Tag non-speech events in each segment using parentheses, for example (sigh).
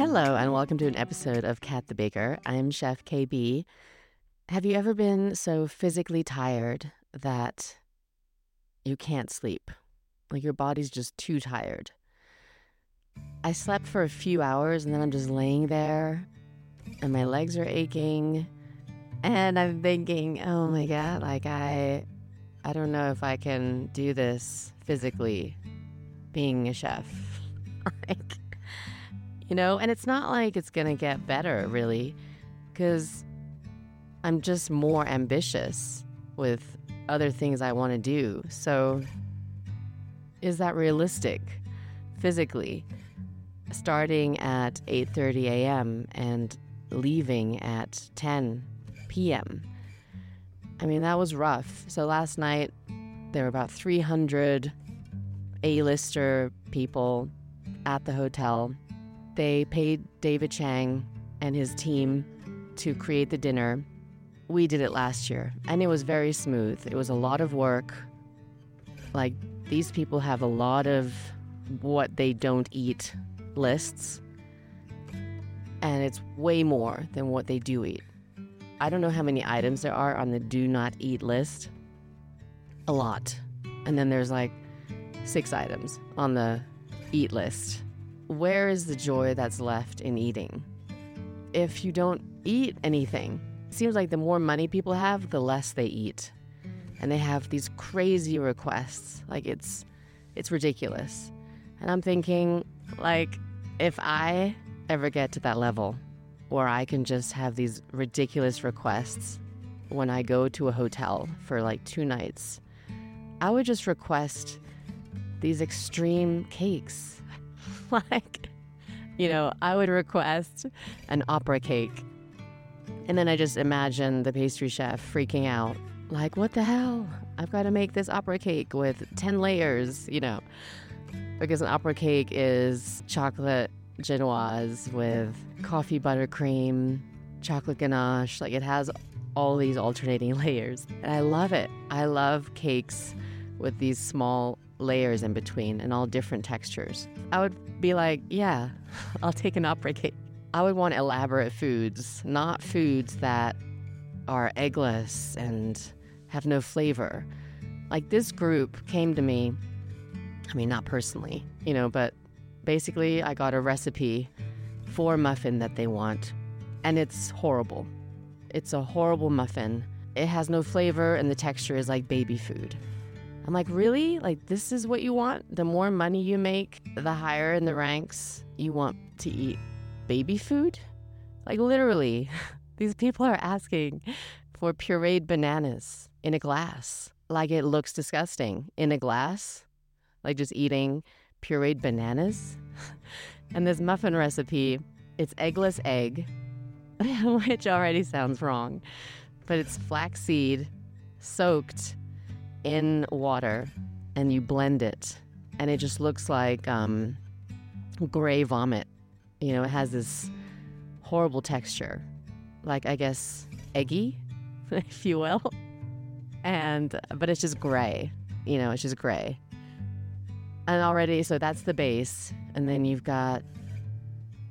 Hello, and welcome to an episode of Cat the Baker. I'm Chef Kaybee. Have you ever been so physically tired that you can't sleep? Like your body's just too tired. I slept for a few hours and then I'm just laying there and my legs are aching and I'm thinking, "Oh my god, like I I don't know if I can do this physically being a chef." (laughs) like you know, and it's not like it's going to get better really cuz I'm just more ambitious with other things I want to do. So is that realistic physically? Starting at 8:30 a.m. and leaving at 10 p.m. I mean, that was rough. So last night there were about 300 A-lister people at the hotel. They paid David Chang and his team to create the dinner. We did it last year, and it was very smooth. It was a lot of work. Like, these people have a lot of what they don't eat lists, and it's way more than what they do eat. I don't know how many items there are on the do not eat list. A lot. And then there's like six items on the eat list. Where is the joy that's left in eating? If you don't eat anything, it seems like the more money people have, the less they eat. And they have these crazy requests. Like it's it's ridiculous. And I'm thinking like if I ever get to that level where I can just have these ridiculous requests when I go to a hotel for like two nights, I would just request these extreme cakes. (laughs) like, you know, I would request an opera cake. And then I just imagine the pastry chef freaking out like, what the hell? I've got to make this opera cake with 10 layers, you know, because an opera cake is chocolate genoise with coffee buttercream, chocolate ganache. Like it has all these alternating (laughs) layers. And I love it. I love cakes with these small layers in between and all different textures. I would be like, yeah, (laughs) I'll take an opera cake. I would want elaborate foods, not foods that are eggless and have no flavor. Like this group came to me, I mean, not personally, you know, but basically I got a recipe for muffin that they want, and it's horrible. It's a horrible muffin. It has no flavor, and the texture is like baby food. I'm like, mm-hmm. really? Like, this is what you want? The more money you make, the higher in the ranks you want to eat baby food? Like, literally, (laughs) these people are asking for pureed bananas in a glass. Like, it looks disgusting in a glass. Like, just eating pureed bananas. (laughs) and this muffin recipe, it's eggless egg, (laughs) which already sounds wrong, but it's flaxseed soaked in water and you blend it and it just looks like um, gray vomit. You know, it has this horrible texture, like I guess eggy, (laughs) if you will. And but it's just gray. You know, it's just gray. And already, so that's the base. And then you've got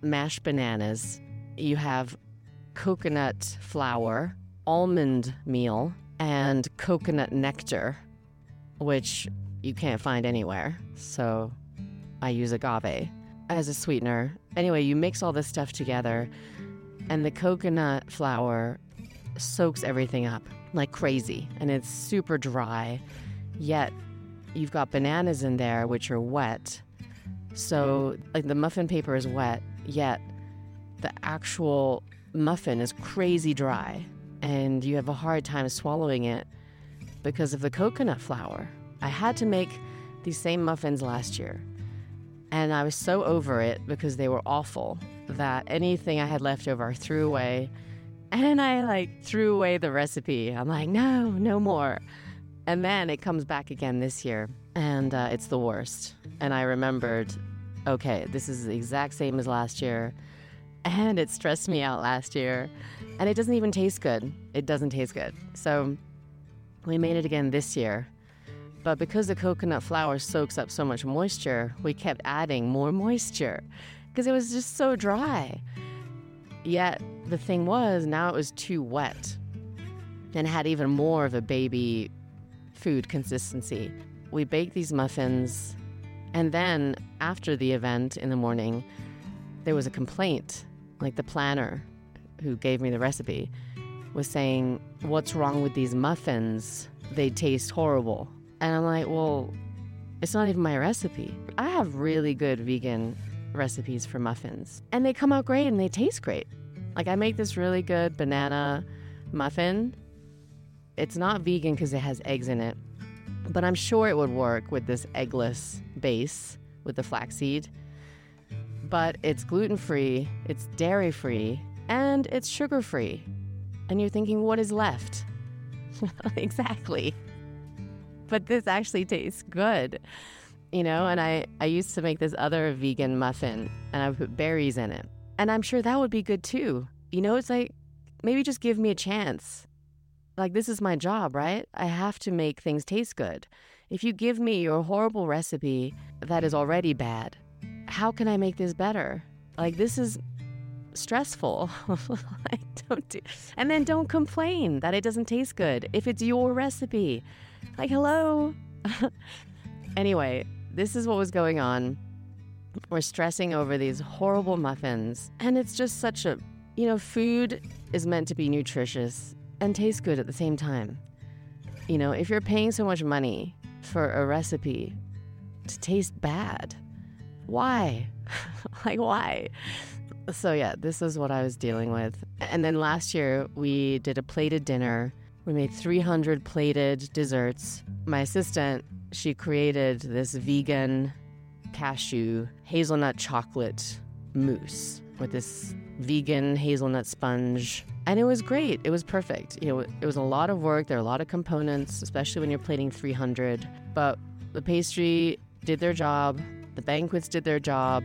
mashed bananas. You have coconut flour, almond meal, and coconut nectar, which you can't find anywhere. So I use agave as a sweetener. Anyway, you mix all this stuff together, and the coconut flour soaks everything up like crazy, and it's super dry, yet you've got bananas in there which are wet. So, like the muffin paper is wet, yet the actual muffin is crazy dry, and you have a hard time swallowing it because of the coconut flour. I had to make these same muffins last year, and I was so over it because they were awful that anything I had left over I threw away. And I like threw away the recipe. I'm like, no, no more. And then it comes back again this year, and uh, it's the worst. And I remembered, okay, this is the exact same as last year, and it stressed me out last year, and it doesn't even taste good. It doesn't taste good. So we made it again this year. But because the coconut flour soaks up so much moisture, we kept adding more moisture. because it was just so dry. Yet the thing was, now it was too wet and had even more of a baby food consistency. We baked these muffins, and then after the event in the morning, there was a complaint. Like the planner who gave me the recipe was saying, What's wrong with these muffins? They taste horrible. And I'm like, Well, it's not even my recipe. I have really good vegan recipes for muffins, and they come out great and they taste great. Like, I make this really good banana muffin. It's not vegan because it has eggs in it, but I'm sure it would work with this eggless base with the flaxseed. But it's gluten free, it's dairy free, and it's sugar free. And you're thinking, what is left? (laughs) exactly. But this actually tastes good, you know? And I, I used to make this other vegan muffin and I put berries in it. And I'm sure that would be good too. You know, it's like maybe just give me a chance. Like, this is my job, right? I have to make things taste good. If you give me your horrible recipe that is already bad, how can I make this better? Like, this is stressful. (laughs) like, don't do, and then don't complain that it doesn't taste good if it's your recipe. Like, hello. (laughs) anyway, this is what was going on. We're stressing over these horrible muffins, and it's just such a, you know, food is meant to be nutritious and taste good at the same time. You know, if you're paying so much money for a recipe to taste bad, why? (laughs) like, why? So, yeah, this is what I was dealing with. And then last year, we did a plated dinner. We made 300 plated desserts. My assistant, she created this vegan cashew hazelnut chocolate mousse with this vegan hazelnut sponge. And it was great. It was perfect. You know, it was a lot of work. There are a lot of components, especially when you're plating 300. But the pastry did their job. The banquets did their job.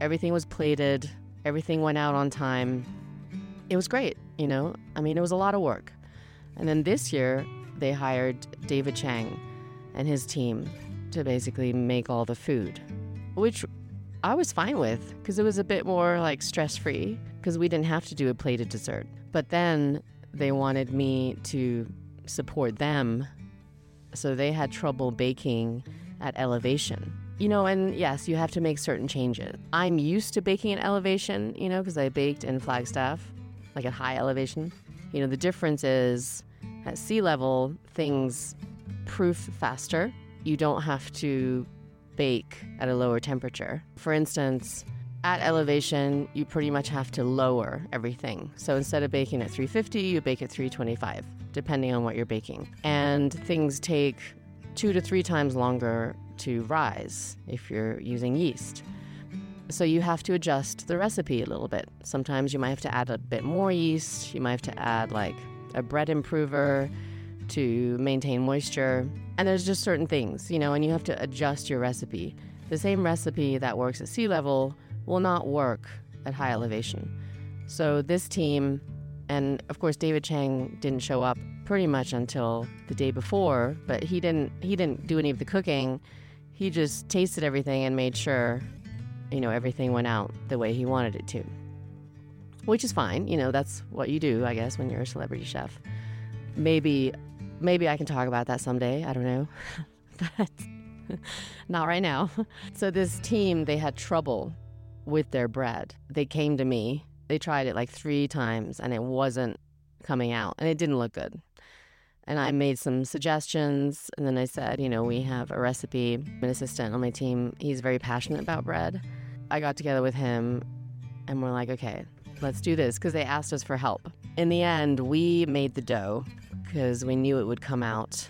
Everything was plated. Everything went out on time. It was great, you know? I mean, it was a lot of work. And then this year, they hired David Chang and his team to basically make all the food, which I was fine with because it was a bit more like stress free because we didn't have to do a plated dessert. But then they wanted me to support them. So they had trouble baking at elevation. You know, and yes, you have to make certain changes. I'm used to baking at elevation, you know, because I baked in Flagstaff, like at high elevation. You know, the difference is at sea level, things proof faster. You don't have to bake at a lower temperature. For instance, at elevation, you pretty much have to lower everything. So instead of baking at 350, you bake at 325, depending on what you're baking. And things take two to three times longer to rise if you're using yeast. So you have to adjust the recipe a little bit. Sometimes you might have to add a bit more yeast, you might have to add like a bread improver to maintain moisture. And there's just certain things, you know, and you have to adjust your recipe. The same recipe that works at sea level will not work at high elevation. So this team, and of course David Chang didn't show up pretty much until the day before, but he didn't he didn't do any of the cooking. He just tasted everything and made sure, you know, everything went out the way he wanted it to. Which is fine, you know, that's what you do, I guess, when you're a celebrity chef. Maybe maybe I can talk about that someday, I don't know. (laughs) but (laughs) not right now. So this team, they had trouble with their bread. They came to me. They tried it like 3 times and it wasn't coming out and it didn't look good. And I made some suggestions. And then I said, you know, we have a recipe. An assistant on my team, he's very passionate about bread. I got together with him and we're like, okay, let's do this because they asked us for help. In the end, we made the dough because we knew it would come out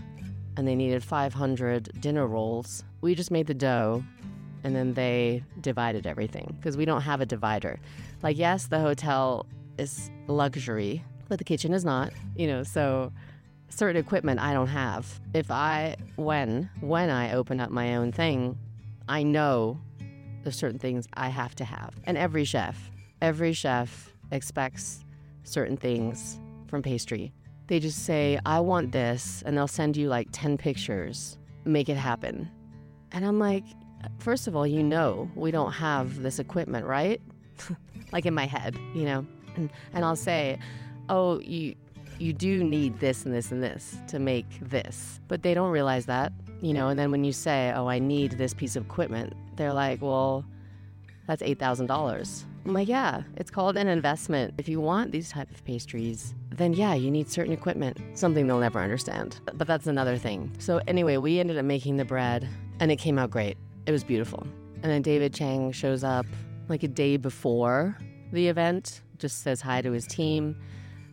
and they needed 500 dinner rolls. We just made the dough and then they divided everything because we don't have a divider. Like, yes, the hotel is luxury, but the kitchen is not, you know, so certain equipment I don't have. If I, when, when I open up my own thing, I know there's certain things I have to have. And every chef, every chef expects certain things from pastry. They just say, I want this, and they'll send you like 10 pictures, make it happen. And I'm like, first of all, you know, we don't have this equipment, right? (laughs) like in my head, you know? And, and I'll say, oh, you, you do need this and this and this to make this. But they don't realize that, you know? And then when you say, oh, I need this piece of equipment, they're like, well, that's $8,000. I'm like, yeah, it's called an investment. If you want these type of pastries, then yeah, you need certain equipment, something they'll never understand. But that's another thing. So anyway, we ended up making the bread and it came out great. It was beautiful. And then David Chang shows up like a day before the event, just says hi to his team.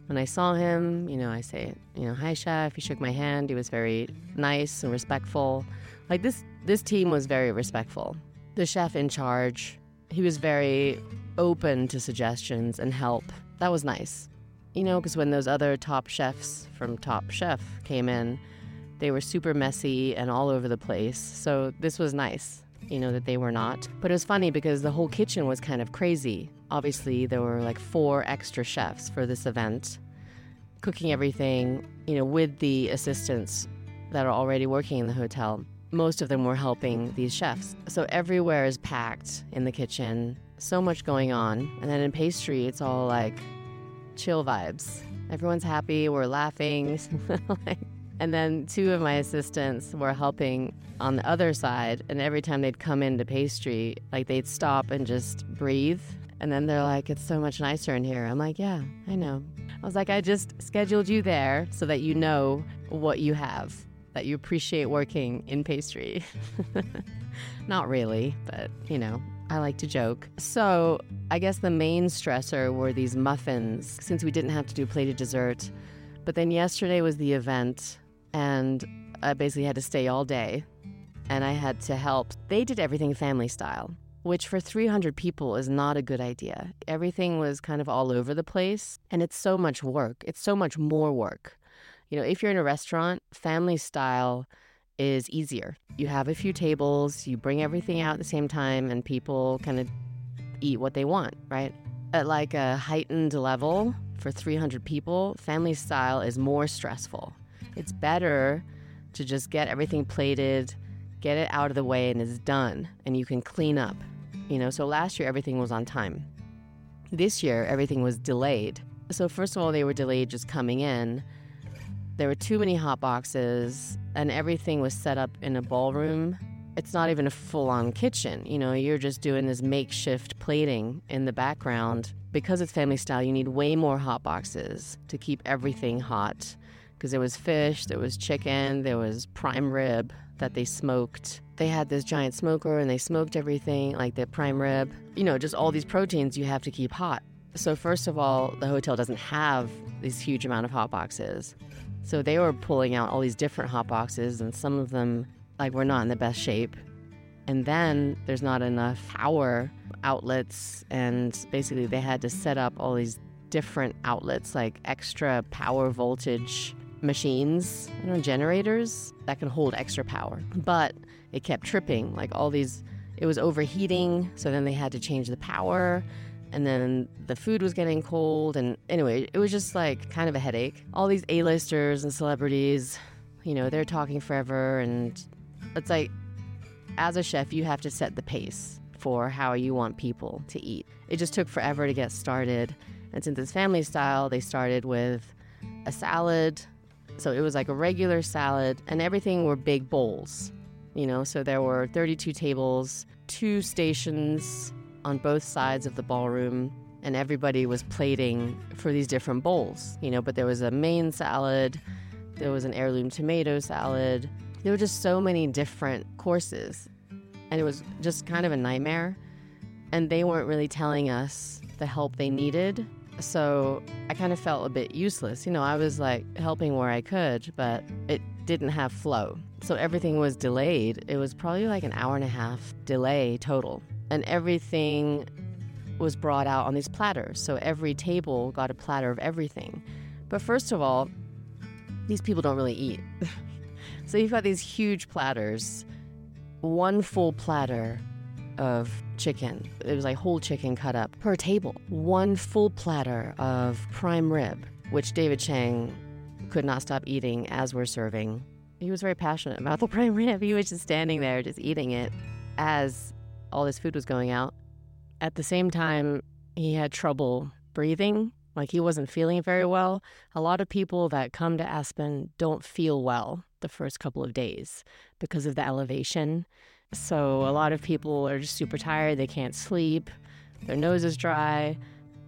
When I saw him, you know, I say, you know, hi chef. He shook my hand. He was very nice and respectful. Like this this team was very respectful. The chef in charge, he was very open to suggestions and help. That was nice. You know, because when those other top chefs from Top Chef came in, they were super messy and all over the place. So this was nice, you know, that they were not. But it was funny because the whole kitchen was kind of crazy. Obviously, there were like four extra chefs for this event, cooking everything, you know, with the assistants that are already working in the hotel. Most of them were helping these chefs. So everywhere is packed in the kitchen, so much going on. And then in pastry, it's all like chill vibes. Everyone's happy, we're laughing. (laughs) and then two of my assistants were helping on the other side. And every time they'd come into pastry, like they'd stop and just breathe. And then they're like, it's so much nicer in here. I'm like, yeah, I know. I was like, I just scheduled you there so that you know what you have, that you appreciate working in pastry. (laughs) Not really, but you know, I like to joke. So, I guess the main stressor were these muffins, since we didn't have to do plated dessert. But then yesterday was the event, and I basically had to stay all day, and I had to help. They did everything family style, which for 300 people is not a good idea. Everything was kind of all over the place, and it's so much work. It's so much more work. You know, if you're in a restaurant, family style is easier. You have a few tables, you bring everything out at the same time, and people kind of eat what they want, right? At like a heightened level for 300 people, family style is more stressful. It's better to just get everything plated, get it out of the way, and it's done, and you can clean up. You know, so last year everything was on time. This year everything was delayed. So, first of all, they were delayed just coming in. There were too many hot boxes, and everything was set up in a ballroom. It's not even a full on kitchen. You know, you're just doing this makeshift plating in the background. Because it's family style, you need way more hot boxes to keep everything hot. Because there was fish, there was chicken, there was prime rib that they smoked. They had this giant smoker and they smoked everything, like the prime rib. You know, just all these proteins you have to keep hot. So, first of all, the hotel doesn't have this huge amount of hot boxes. So they were pulling out all these different hot boxes, and some of them like were not in the best shape. And then there's not enough power outlets, and basically they had to set up all these different outlets, like extra power voltage machines, you know, generators that can hold extra power. But it kept tripping, like all these. It was overheating, so then they had to change the power and then the food was getting cold and anyway it was just like kind of a headache. All these a-listers and celebrities you know they're talking forever and it's like as a chef you have to set the pace for how you want people to eat. It just took forever to get started and since it's family style they started with a salad. So it was like a regular salad and everything were big bowls you know so there were 32 tables two stations on both sides of the ballroom and everybody was plating for these different bowls, you know, but there was a main salad, there was an heirloom tomato salad. There were just so many different courses. And it was just kind of a nightmare. And they weren't really telling us the help they needed. So I kind of felt a bit useless. You know, I was like helping where I could, but it didn't have flow. So everything was delayed. It was probably like an hour and a half delay total and everything was brought out on these platters. So every table got a platter of everything. But first of all, these people don't really eat. (laughs) so you've got these huge platters, one full platter of chicken. It was like whole chicken cut up per table. One full platter of prime rib, which David Chang could not stop eating as we're serving. He was very passionate about the (laughs) prime rib. He was just standing there, just eating it as all this food was going out. At the same time, he had trouble breathing, like he wasn't feeling very well. A lot of people that come to Aspen don't feel well the first couple of days because of the elevation. So a lot of people are just super tired, they can't sleep, their nose is dry,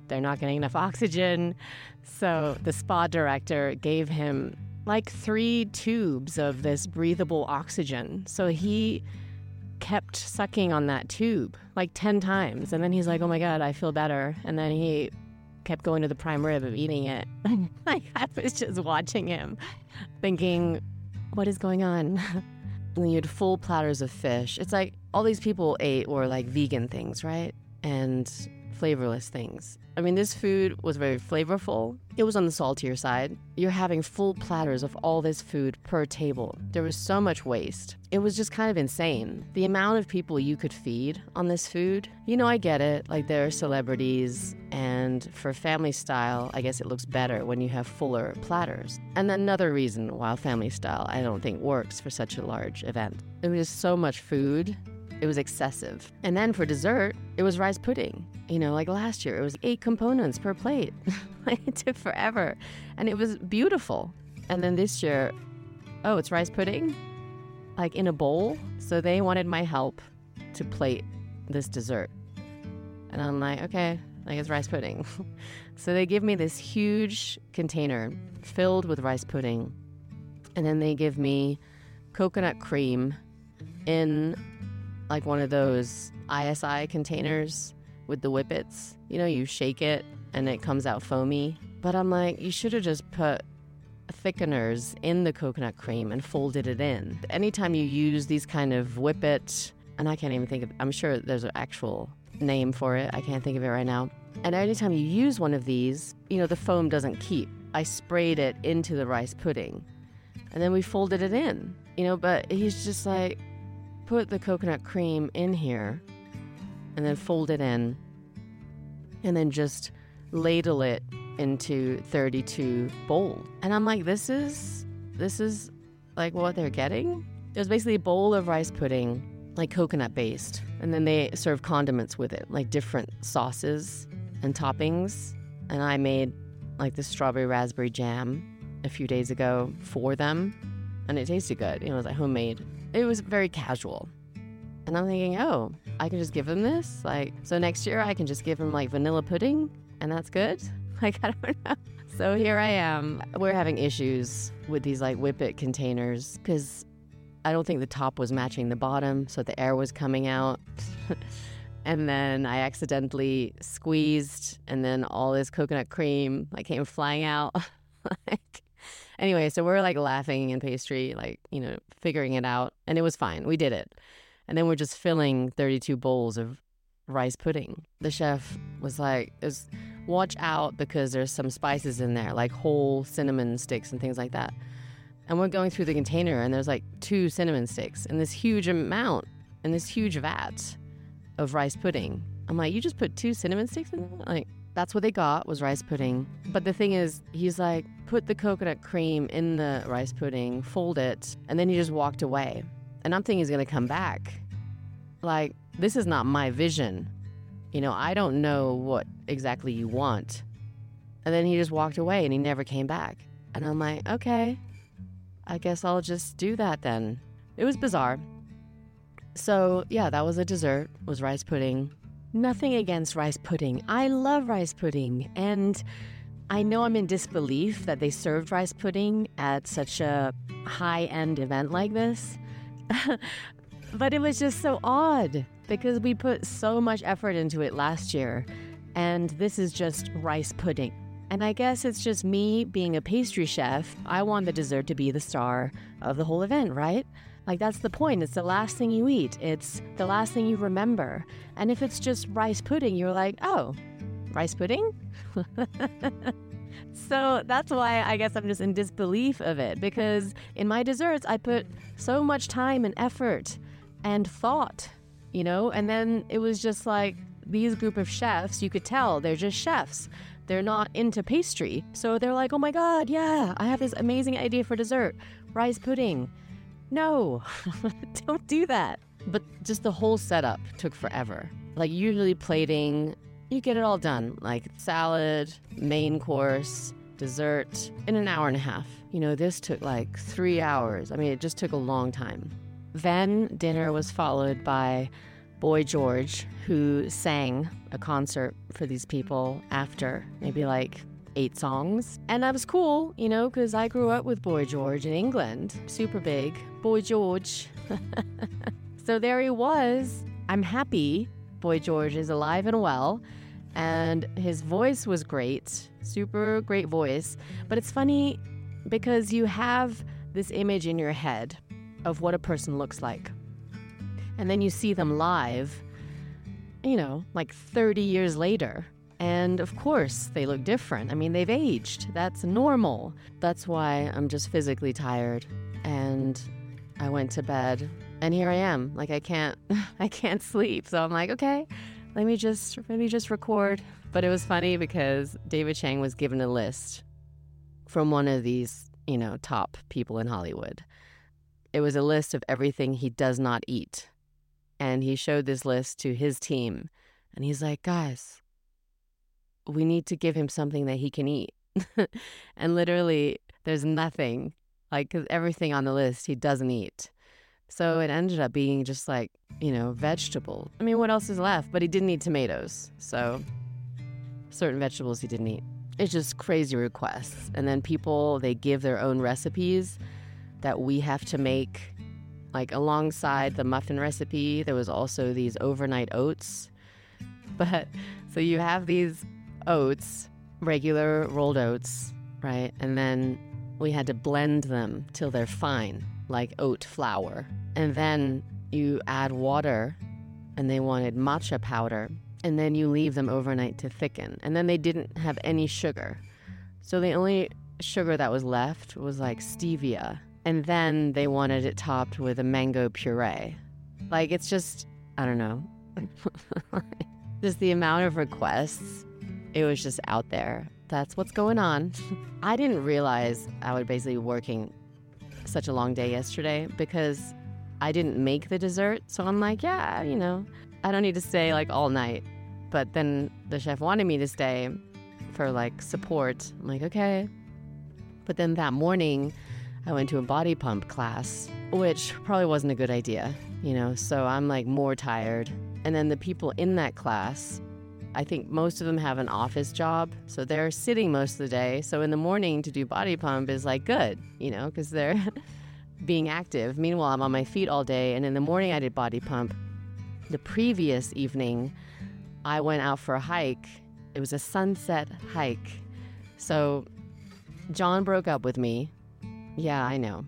they're not getting enough oxygen. So the spa director gave him like three tubes of this breathable oxygen. So he kept sucking on that tube like 10 times. And then he's like, oh my God, I feel better. And then he kept going to the prime rib of eating it. (laughs) like I was just watching him, thinking, what is going on? and you had full platters of fish. It's like all these people ate were like vegan things, right? And flavorless things. I mean, this food was very flavorful. It was on the saltier side. You're having full platters of all this food per table. There was so much waste. It was just kind of insane. The amount of people you could feed on this food. You know, I get it. Like, there are celebrities, and for family style, I guess it looks better when you have fuller platters. And another reason why family style I don't think works for such a large event. It was so much food it was excessive. And then for dessert, it was rice pudding. You know, like last year, it was eight components per plate. (laughs) it took forever. And it was beautiful. And then this year, oh, it's rice pudding? Like in a bowl. So they wanted my help to plate this dessert. And I'm like, okay, like it's rice pudding. (laughs) so they give me this huge container filled with rice pudding. And then they give me coconut cream in like one of those ISI containers with the whippets. You know, you shake it and it comes out foamy. But I'm like, you should have just put thickeners in the coconut cream and folded it in. Anytime you use these kind of whippet, and I can't even think of, I'm sure there's an actual name for it. I can't think of it right now. And anytime you use one of these, you know, the foam doesn't keep. I sprayed it into the rice pudding and then we folded it in, you know, but he's just like, put the coconut cream in here and then fold it in and then just ladle it into 32 bowls. And I'm like, this is this is like what they're getting. It was basically a bowl of rice pudding, like coconut based, and then they serve condiments with it, like different sauces and toppings. And I made like the strawberry raspberry jam a few days ago for them, and it tasted good. You know, it was like homemade it was very casual. And I'm thinking, oh, I can just give him this? Like, so next year I can just give him like vanilla pudding and that's good? (laughs) Like, I don't know. So here I am. We're having issues with these like whippet containers because I don't think the top was matching the bottom, so the air was coming out. (laughs) and then I accidentally squeezed, and then all this coconut cream like came flying out. (laughs) like, Anyway, so we're like laughing in pastry, like, you know, figuring it out. And it was fine. We did it. And then we're just filling 32 bowls of rice pudding. The chef was like, was, watch out because there's some spices in there, like whole cinnamon sticks and things like that. And we're going through the container and there's like two cinnamon sticks and this huge amount and this huge vat of rice pudding. I'm like, you just put two cinnamon sticks in there? Like, that's what they got was rice pudding. But the thing is, he's like, put the coconut cream in the rice pudding, fold it, and then he just walked away. And I'm thinking he's gonna come back. Like, this is not my vision. You know, I don't know what exactly you want. And then he just walked away and he never came back. And I'm like, okay, I guess I'll just do that then. It was bizarre. So, yeah, that was a dessert, was rice pudding. Nothing against rice pudding. I love rice pudding. And I know I'm in disbelief that they served rice pudding at such a high end event like this. (laughs) but it was just so odd because we put so much effort into it last year. And this is just rice pudding. And I guess it's just me being a pastry chef. I want the dessert to be the star of the whole event, right? Like, that's the point. It's the last thing you eat, it's the last thing you remember. And if it's just rice pudding, you're like, oh, rice pudding? (laughs) so that's why I guess I'm just in disbelief of it because in my desserts, I put so much time and effort and thought, you know? And then it was just like these group of chefs, you could tell they're just chefs. They're not into pastry. So they're like, oh my God, yeah, I have this amazing idea for dessert rice pudding. No, (laughs) don't do that. But just the whole setup took forever. Like, usually plating, you get it all done like salad, main course, dessert in an hour and a half. You know, this took like three hours. I mean, it just took a long time. Then dinner was followed by Boy George, who sang a concert for these people after maybe like eight songs. And that was cool, you know, because I grew up with Boy George in England, super big. Boy George. (laughs) so there he was. I'm happy Boy George is alive and well. And his voice was great, super great voice. But it's funny because you have this image in your head of what a person looks like. And then you see them live, you know, like 30 years later. And of course, they look different. I mean, they've aged. That's normal. That's why I'm just physically tired. And I went to bed and here I am. Like I can't (laughs) I can't sleep. So I'm like, okay, let me just let me just record. But it was funny because David Chang was given a list from one of these, you know, top people in Hollywood. It was a list of everything he does not eat. And he showed this list to his team. And he's like, guys, we need to give him something that he can eat. (laughs) and literally, there's nothing, like, because everything on the list he doesn't eat. So it ended up being just like, you know, vegetable. I mean, what else is left? But he didn't eat tomatoes. So certain vegetables he didn't eat. It's just crazy requests. And then people, they give their own recipes that we have to make. Like alongside the muffin recipe, there was also these overnight oats. (laughs) But so you have these oats, regular rolled oats, right? And then we had to blend them till they're fine like oat flour. And then you add water, and they wanted matcha powder. And then you leave them overnight to thicken. And then they didn't have any sugar. So the only sugar that was left was like stevia. And then they wanted it topped with a mango puree. Like it's just, I don't know. (laughs) just the amount of requests, it was just out there. That's what's going on. (laughs) I didn't realize I was basically working such a long day yesterday because I didn't make the dessert. So I'm like, yeah, you know, I don't need to stay like all night. But then the chef wanted me to stay for like support. I'm like, okay. But then that morning, I went to a body pump class, which probably wasn't a good idea, you know, so I'm like more tired. And then the people in that class I think most of them have an office job, so they're sitting most of the day. So in the morning to do body pump is like good, you know, because they're (laughs) being active. Meanwhile, I'm on my feet all day, and in the morning I did body pump. The previous evening, I went out for a hike. It was a sunset hike. So John broke up with me. Yeah, I know.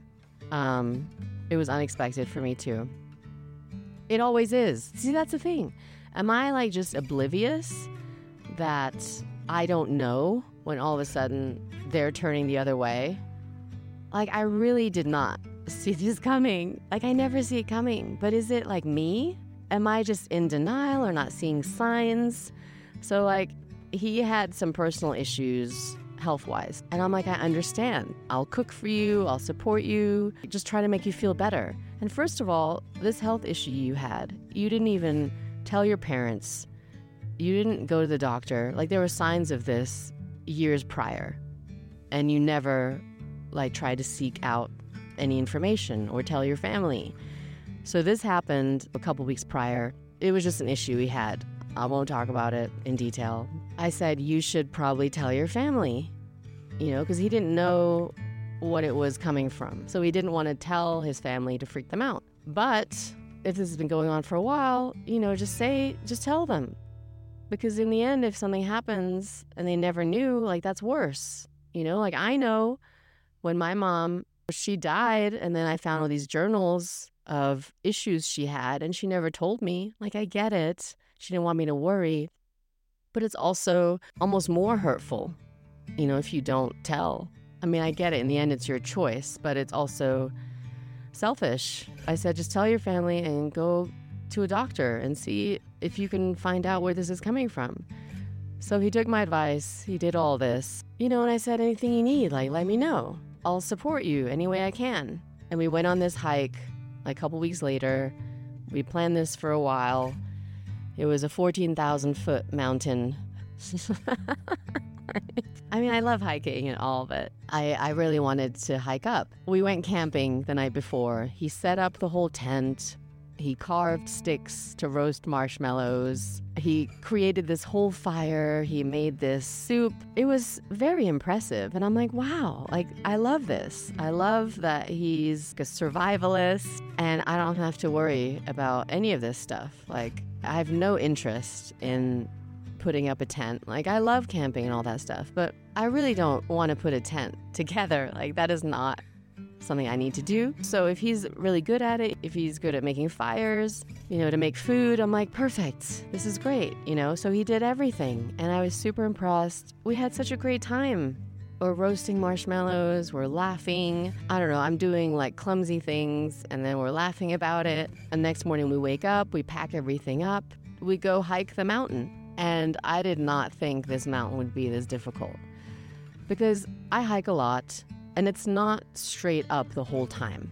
Um, it was unexpected for me too. It always is. See, that's the thing. Am I like just oblivious that I don't know when all of a sudden they're turning the other way? Like, I really did not (laughs) see this coming. Like, I never see it coming. But is it like me? Am I just in denial or not seeing signs? So, like, he had some personal issues health wise. And I'm like, I understand. I'll cook for you, I'll support you, just try to make you feel better. And first of all, this health issue you had, you didn't even tell your parents you didn't go to the doctor. Like there were signs of this years prior, and you never like tried to seek out any information or tell your family. So this happened a couple weeks prior. It was just an issue he had. I won't talk about it in detail. I said you should probably tell your family, you know, because he didn't know what it was coming from. So he didn't want to tell his family to freak them out. But if this has been going on for a while, you know, just say, just tell them. Because in the end, if something happens and they never knew, like that's worse. You know, like I know when my mom, she died, and then I found all these journals of issues she had, and she never told me. Like, I get it. She didn't want me to worry. But it's also almost more hurtful, you know, if you don't tell. I mean, I get it. In the end, it's your choice, but it's also selfish. I said, just tell your family and go to a doctor and see if you can find out where this is coming from. So he took my advice. He did all this. You know, and I said, anything you need, like, let me know. I'll support you any way I can. And we went on this hike a couple weeks later. We planned this for a while. It was a 14,000 foot mountain. (laughs) I mean, I love hiking and all, but I, I really wanted to hike up. We went camping the night before. He set up the whole tent. He carved sticks to roast marshmallows. He created this whole fire. He made this soup. It was very impressive. And I'm like, wow, like, I love this. I love that he's a survivalist and I don't have to worry about any of this stuff. Like, I have no interest in putting up a tent. Like, I love camping and all that stuff, but I really don't want to put a tent (laughs) together. Like, that is not something I need to do. So if he's really good at it, if he's good at making fires, you know, to make food, I'm like, perfect. This is great, you know? So he did everything. And I was super impressed. We had such a great time. We're roasting marshmallows, we're laughing. I don't know, I'm doing like clumsy things and then we're laughing about it. And next morning we wake up, we pack everything up, we go hike the mountain. And I did not think this mountain would be this difficult because I hike a lot and it's not straight up the whole time.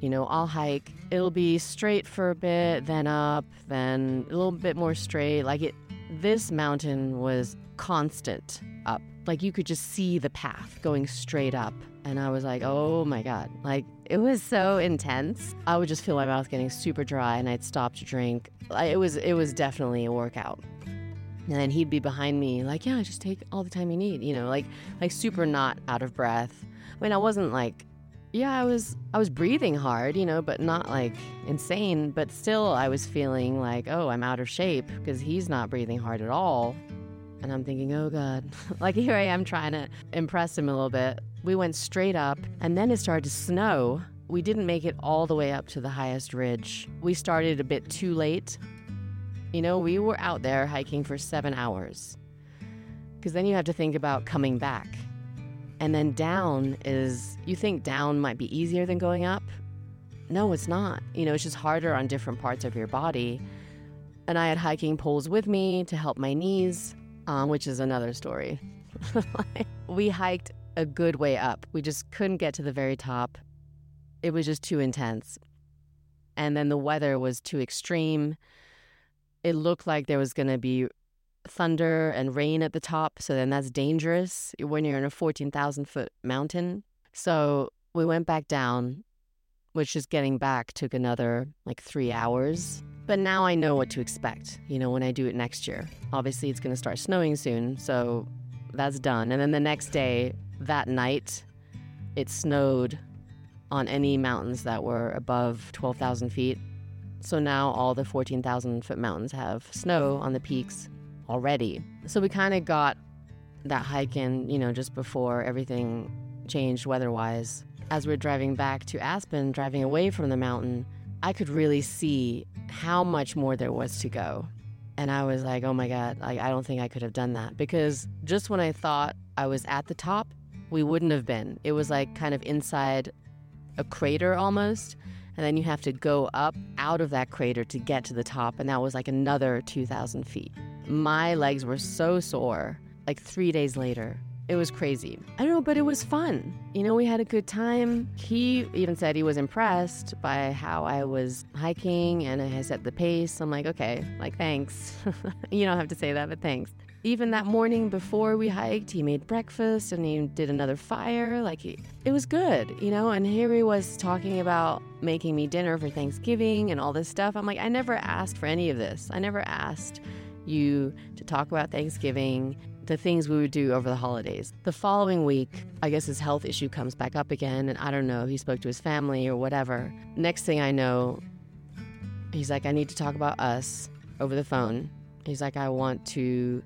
You know, I'll hike, it'll be straight for a bit, then up, then a little bit more straight. Like it, this mountain was constant up. Like you could just see the path going straight up. And I was like, oh my God. Like it was so intense. I would just feel my mouth getting super dry and I'd stop to drink. It was, it was definitely a workout. And then he'd be behind me, like, yeah, just take all the time you need, you know, like, like super not out of breath. I mean, I wasn't like, yeah, I was, I was breathing hard, you know, but not like insane. But still, I was feeling like, oh, I'm out of shape because he's not breathing hard at all. And I'm thinking, oh God, (laughs) like here I am trying to impress him a little bit. We went straight up, and then it started to snow. We didn't make it all the way up to the highest ridge. We started a bit too late. You know, we were out there hiking for seven hours. Because then you have to think about coming back. And then down is, you think down might be easier than going up? No, it's not. You know, it's just harder on different parts of your body. And I had hiking poles with me to help my knees, um, which is another story. (laughs) we hiked a good way up. We just couldn't get to the very top. It was just too intense. And then the weather was too extreme. It looked like there was going to be thunder and rain at the top. So then that's dangerous when you're in a 14,000 foot mountain. So we went back down, which is getting back took another like three hours. But now I know what to expect, you know, when I do it next year. Obviously, it's going to start snowing soon. So that's done. And then the next day, that night, it snowed on any mountains that were above 12,000 feet. So now all the 14,000 foot mountains have snow on the peaks already. So we kind of got that hike in, you know, just before everything changed weather wise. As we're driving back to Aspen, driving away from the mountain, I could really see how much more there was to go. And I was like, oh my God, like, I don't think I could have done that. Because just when I thought I was at the top, we wouldn't have been. It was like kind of inside a crater almost. And then you have to go up out of that crater to get to the top. And that was like another 2,000 feet. My legs were so sore, like three days later. It was crazy. I don't know, but it was fun. You know, we had a good time. He even said he was impressed by how I was hiking and I set the pace. I'm like, okay, like, thanks. (laughs) you don't have to say that, but thanks. Even that morning before we hiked, he made breakfast and he did another fire. Like, he, it was good, you know? And here he was talking about making me dinner for Thanksgiving and all this stuff. I'm like, I never asked for any of this. I never asked you to talk about Thanksgiving, the things we would do over the holidays. The following week, I guess his health issue comes back up again, and I don't know, he spoke to his family or whatever. Next thing I know, he's like, I need to talk about us over the phone. He's like, I want to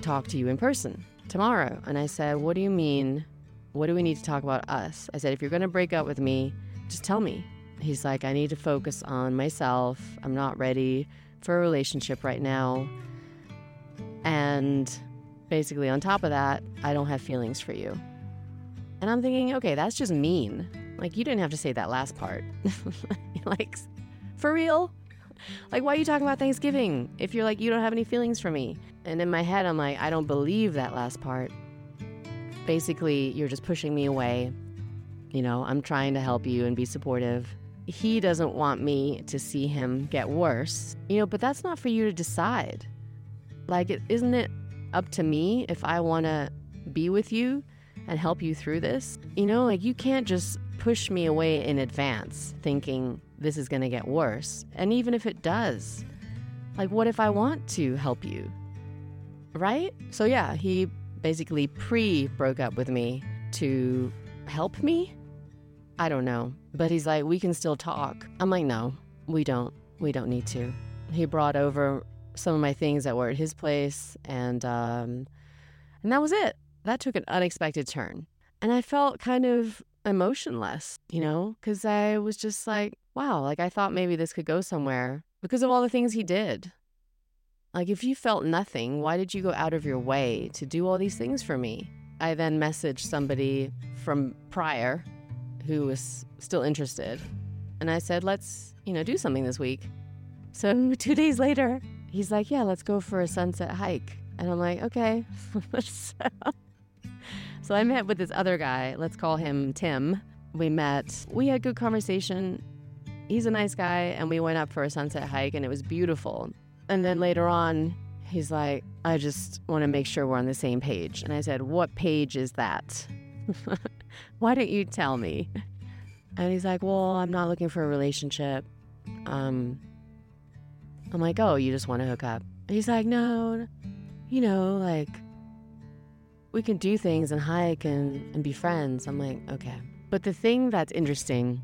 talk to you in person tomorrow. And I said, What do you mean? What do we need to talk about us? I said, If you're going to break up with me, just tell me. He's like, I need to focus on myself. I'm not ready for a relationship right now. And basically, on top of that, I don't have feelings for you. And I'm thinking, okay, that's just mean. Like, you didn't have to say that last part. (laughs) like, for real? Like, why are you talking about Thanksgiving if you're like, you don't have any feelings for me? And in my head, I'm like, I don't believe that last part. Basically, you're just pushing me away. You know, I'm trying to help you and be supportive. he doesn't want me to see him get worse. You know, but that's not for you to decide. Like, is isn't it up to me if I want to be with you and help you through this? You know, like you can't just push me away in advance thinking this is going to get worse. And even if it does, like, what if I want to help you? Right? So, yeah, he basically pre broke up with me to help me. I don't know. But he's like, we can still talk. I'm like, no, we don't. We don't need to. He brought over some of my things that were at his place, and um, and that was it. That took an unexpected turn, and I felt kind of emotionless, you know, because I was just like, wow, like I thought maybe this could go somewhere because of all the things he did. Like, if you felt nothing, why did you go out of your way to do all these things for me? I then messaged somebody from prior who was still interested. And I said, let's, you know, do something this week. So (laughs) two days later, he's like, yeah, let's go for a sunset hike. And I'm like, okay. (laughs) so, I met with this other guy. Let's call him Tim. We met. We had good conversation. He's a nice guy. And we went up for a sunset hike and it was beautiful. And then later on, he's like, I just want to make sure we're on the same page. And I said, What page is that? (laughs) Why don't you tell me? And he's like, Well, I'm not looking for a relationship. Um, I'm like, Oh, you just want to hook up? He's like, No, you know, like, we can do things and hike and, and be friends. I'm like, Okay. But the thing that's interesting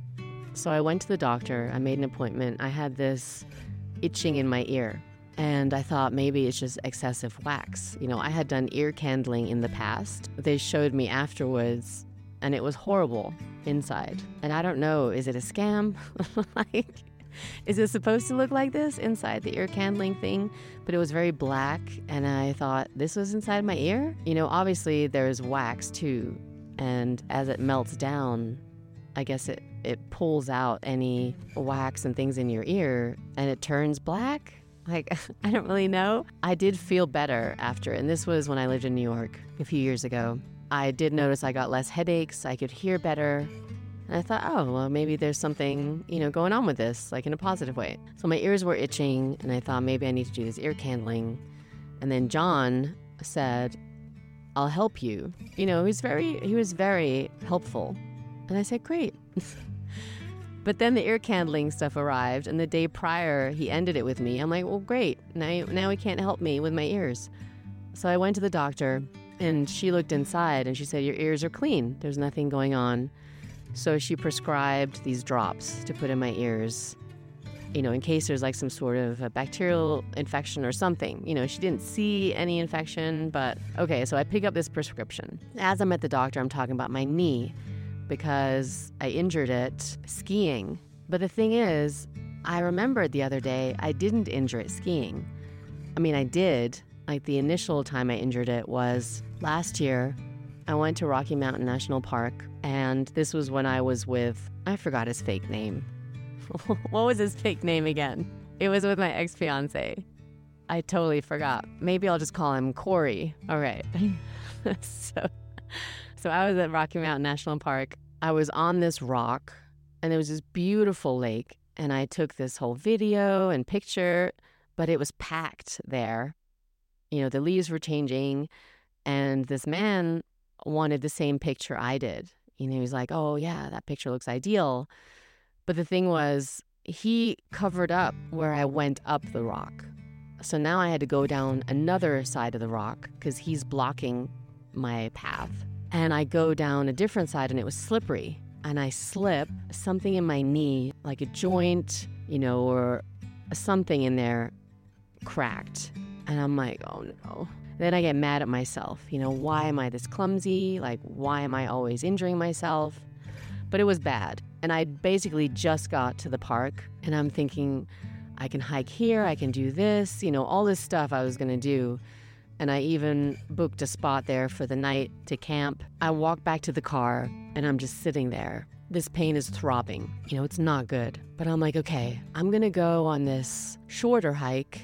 so I went to the doctor, I made an appointment. I had this itching in my ear. And I thought maybe it's just excessive wax. You know, I had done ear candling in the past. They showed me afterwards, and it was horrible inside. And I don't know, is it a scam? (laughs) like, is it supposed to look like this inside the ear candling thing? But it was very black, and I thought this was inside my ear. You know, obviously there's wax too, and as it melts down, I guess it it pulls out any wax and things in your ear, and it turns black. Like, (laughs) I don't really know. I did feel better after, and this was when I lived in New York a few years ago. I did notice I got less headaches, I could hear better. And I thought, oh, well, maybe there's something, you know, going on with this, like in a positive way. So my ears were itching, and I thought maybe I need to do this ear candling. And then John said, I'll help you. You know, he was very, he was very helpful. And I said, great. (laughs) But then the ear candling stuff arrived, and the day prior, he ended it with me. I'm like, well, great. Now, now he can't help me with my ears. So I went to the doctor, and she looked inside and she said, Your ears are clean. There's nothing going on. So she prescribed these drops to put in my ears, you know, in case there's like some sort of a bacterial infection or something. You know, she didn't see any infection, but okay, so I pick up this prescription. As I'm at the doctor, I'm talking about my knee because I injured it skiing. But the thing is, I remembered the other day I didn't injure it skiing. I mean, I did. Like the initial time I injured it was last year. I went to Rocky Mountain National Park, and this was when I was with, I forgot his fake name. (laughs) what was his fake name again? It was with my ex fiance. I totally forgot. Maybe I'll just call him Corey. All right. (laughs) so so I was at Rocky Mountain National Park. I was on this rock, and there was this beautiful lake. And I took this whole video and picture, but it was packed there. You know, the leaves were changing, and this man wanted the same picture I did. You know, he was like, oh, yeah, that picture looks ideal. But the thing was, he covered up where I went up the rock. So now I had to go down another side of the rock because he's blocking my path and I go down a different side and it was slippery. And I slip something in my knee, like a joint, you know, or something in there cracked. And I'm like, oh no. Then I get mad at myself. You know, why am I this clumsy? Like, why am I always injuring myself? But it was bad. And I basically just got to the park and I'm thinking, I can hike here, I can do this, you know, all this stuff I was gonna do and I even booked a spot there for the night to camp. I walk back to the car and I'm just sitting there. This pain is throbbing. You know, it's not good. But I'm like, okay, I'm gonna go on this shorter hike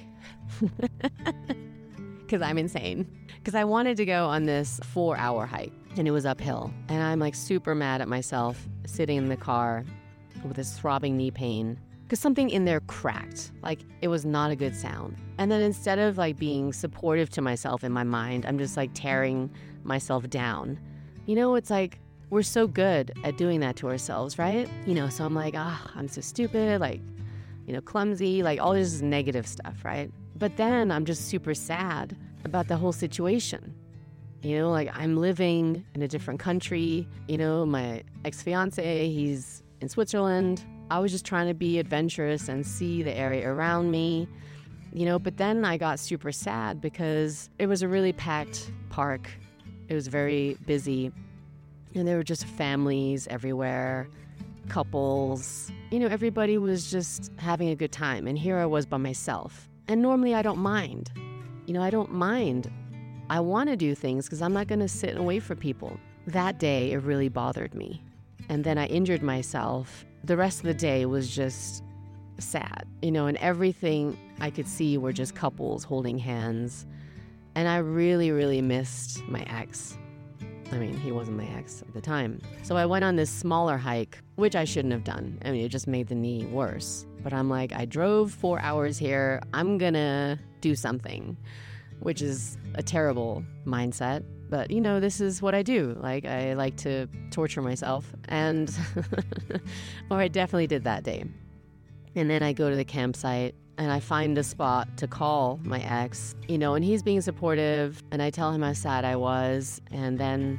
(laughs) because I'm insane. Because I wanted to go on this four hour hike and it was uphill. And I'm like super mad at myself sitting in the car with this throbbing knee pain because something in there cracked. Like it was not a good sound. And then instead of like being supportive to myself in my mind, I'm just like tearing myself down. You know, it's like we're so good at doing that to ourselves, right? You know, so I'm like, ah, I'm so stupid, like, you know, clumsy, like all this negative stuff, right? But then I'm just super sad about the whole situation. You know, like I'm living in a different country. You know, my ex fiance, he's in Switzerland. I was just trying to be adventurous and see the area around me, you know. But then I got super sad because it was a really packed park. It was very busy, and there were just families everywhere, couples. You know, everybody was just having a good time. And here I was by myself. And normally I don't mind. You know, I don't mind. I want to do things because I'm not going to sit and wait for people. That day, it really bothered me. And then I injured myself the rest of the day was just sad, you know, and everything I could see were just couples holding hands. And I really, really missed my ex. I mean, he wasn't my ex at the time. So I went on this smaller hike, which I shouldn't have done. I mean, it just made the knee worse. But I'm like, I drove four hours here. I'm gonna do something, which is a terrible mindset. But you know, this is what I do. Like, I like to torture myself. And, (laughs) or I definitely did that day. And then I go to the campsite and I find a spot to call my ex, you know, and he's being supportive. And I tell him how sad I was. And then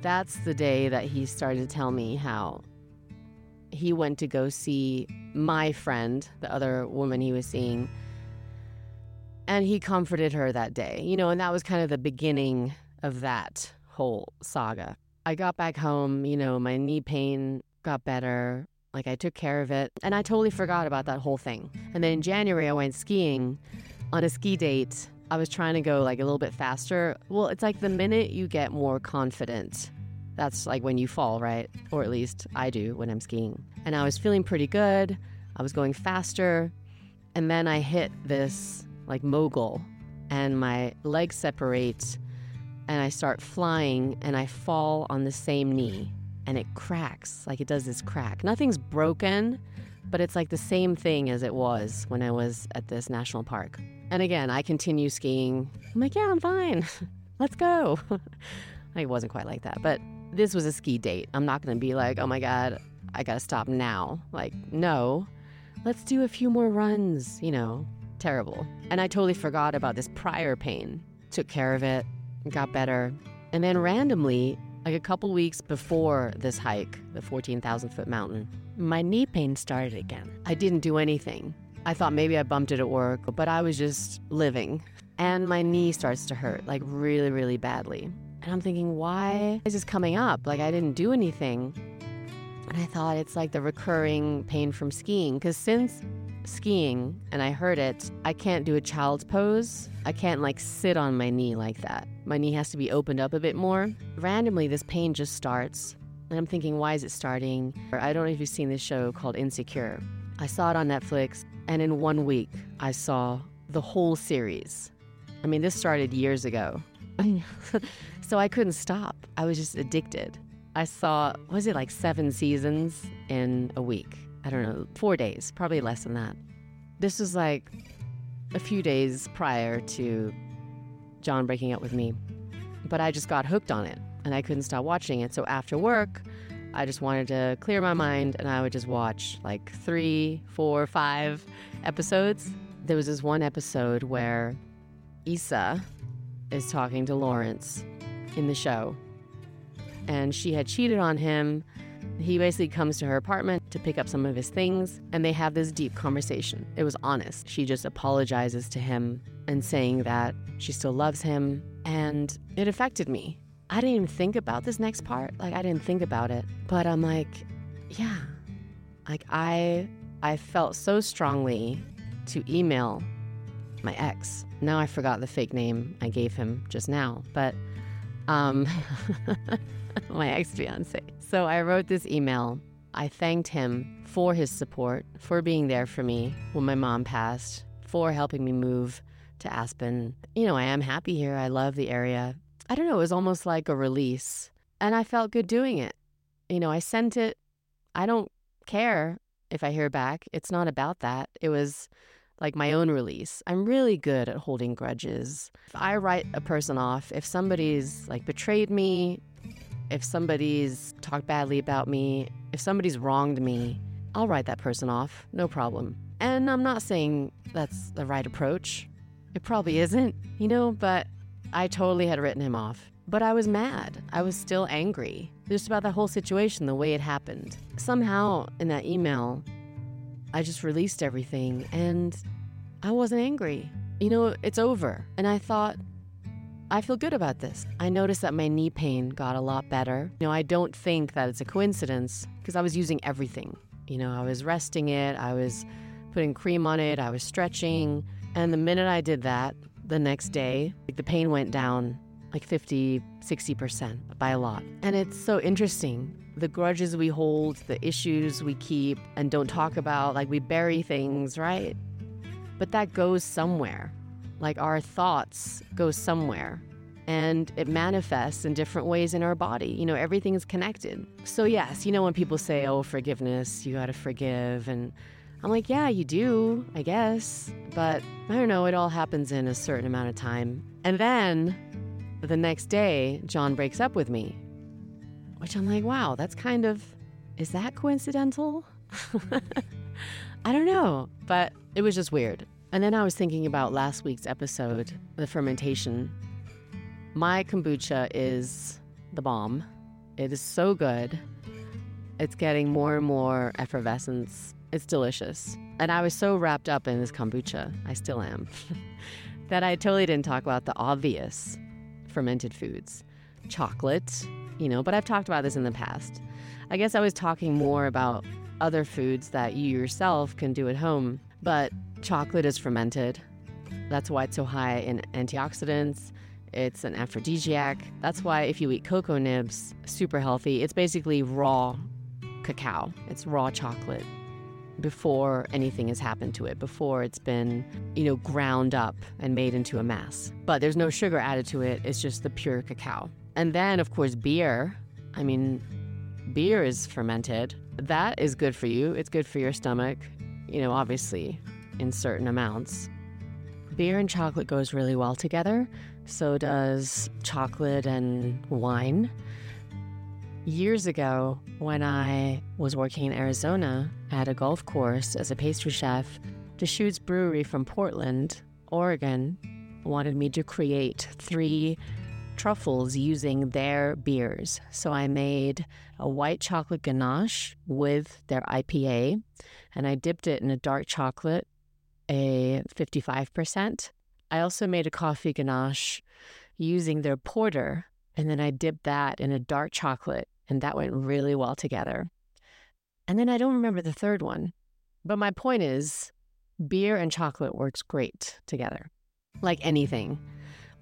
that's the day that he started to tell me how he went to go see my friend, the other woman he was seeing. And he comforted her that day, you know, and that was kind of the beginning of that whole saga. I got back home, you know, my knee pain got better. Like I took care of it and I totally forgot about that whole thing. And then in January, I went skiing on a ski date. I was trying to go like a little bit faster. Well, it's like the minute you get more confident, that's like when you fall, right? Or at least I do when I'm skiing. And I was feeling pretty good. I was going faster. And then I hit this like mogul and my legs separate and I start flying and I fall on the same knee and it cracks, like it does this crack. Nothing's broken, but it's like the same thing as it was when I was at this national park. And again, I continue skiing. I'm like, yeah, I'm fine. (laughs) Let's go. (laughs) it wasn't quite like that, but this was a ski date. I'm not going to be like, oh my God, I got to stop now. Like, no, let's do a few more runs, you know, terrible. And I totally forgot about this prior pain. Took care of it, got better. And then randomly, like a couple weeks before this hike, the 14,000 foot mountain, my knee pain started again. I didn't do anything. I thought maybe I bumped it at work, but I was just living. And my knee starts to hurt, like really, really badly. And I'm thinking, why is this coming up? Like I didn't do anything. And I thought it's like the recurring pain from skiing. Because since skiing and I heard it, I can't do a child's pose. I can't like sit on my knee like that. My knee has to be opened up a bit more. Randomly, this pain just starts. And I'm thinking, why is it starting? I don't know if you've seen this show called Insecure. I saw it on Netflix, and in one week, I saw the whole series. I mean, this started years ago. (laughs) so I couldn't stop. I was just addicted. I saw, was it like seven seasons in a week? I don't know, four days, probably less than that. This was like a few days prior to John breaking up with me, but I just got hooked on it and I couldn't stop watching it. So after work, I just wanted to clear my mind and I would just watch like three, four, five episodes. There was this one episode where Issa is talking to Lawrence in the show, and she had cheated on him he basically comes to her apartment to pick up some of his things, and they have this deep conversation. It was honest. She just apologizes to him and saying that she still loves him, and it affected me. I didn't even think about this next part. Like I didn't think about it, but I'm like, yeah. Like I I felt so strongly to email my ex. Now I forgot the fake name I gave him just now, but um (laughs) my ex fiance. So I wrote this email. I thanked him for his support, for being there for me when my mom passed, for helping me move to Aspen. You know, I am happy here. I love the area. I don't know, it was almost like a release. And I felt good doing it. You know, I sent it. I don't care if I hear back. It's not about that. It was like my own release. I'm really good at holding grudges. If I write a person off, if somebody's like betrayed me, if somebody's talked badly about me, if somebody's wronged me, I'll write that person off, no problem. And I'm not saying that's the right approach. It probably isn't, you know, but I totally had written him off. But I was mad. I was still angry just about the whole situation, the way it happened. Somehow in that email, I just released everything and I wasn't angry. You know, it's over. And I thought, I feel good about this. I noticed that my knee pain got a lot better. You know, I don't think that it's a coincidence because I was using everything. You know, I was resting it, I was putting cream on it, I was stretching. And the minute I did that, the next day, like the pain went down like 50, 60% by a lot. And it's so interesting. The grudges we hold, the issues we keep and don't talk about, like we bury things, right? But that goes somewhere. Like our thoughts go somewhere and it manifests in different ways in our body. You know, everything is connected. So, yes, you know, when people say, oh, forgiveness, you got to forgive. And I'm like, yeah, you do, I guess. But I don't know, it all happens in a certain amount of time. And then the next day, John breaks up with me, which I'm like, wow, that's kind of, is that coincidental? (laughs) I don't know, but it was just weird. And then I was thinking about last week's episode, the fermentation. My kombucha is the bomb. It is so good. It's getting more and more effervescence. It's delicious. And I was so wrapped up in this kombucha, I still am, (laughs) that I totally didn't talk about the obvious fermented foods. Chocolate, you know, but I've talked about this in the past. I guess I was talking more about other foods that you yourself can do at home, but chocolate is fermented. That's why it's so high in antioxidants. It's an aphrodisiac. That's why if you eat cocoa nibs, super healthy. It's basically raw cacao. It's raw chocolate before anything has happened to it, before it's been, you know, ground up and made into a mass. But there's no sugar added to it, it's just the pure cacao. And then, of course, beer. I mean, beer is fermented. That is good for you, it's good for your stomach, you know, obviously, in certain amounts. Beer and chocolate goes really well together. So does chocolate and wine. Years ago, when I was working in Arizona at a golf course as a pastry chef, Deschutes Brewery from Portland, Oregon, wanted me to create three truffles using their beers. So I made a white chocolate ganache with their IPA, and I dipped it in a dark chocolate, a 55%. I also made a coffee ganache using their porter, and then I dipped that in a dark chocolate and that went really well together. And then I don't remember the third one. But my point is, beer and chocolate works great together. Like anything.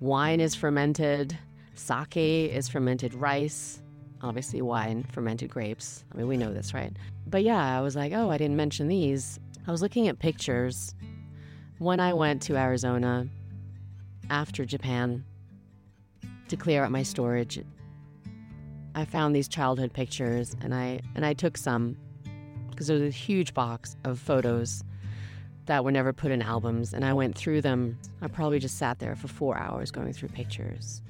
Wine is fermented, sake is fermented rice, obviously wine, fermented grapes. I mean, we know this, right? But yeah, I was like, oh, I didn't mention these. I was looking at pictures when I went to Arizona after Japan to clear out my storage I found these childhood pictures and I and I took some because there was a huge box of photos that were never put in albums and I went through them. I probably just sat there for 4 hours going through pictures.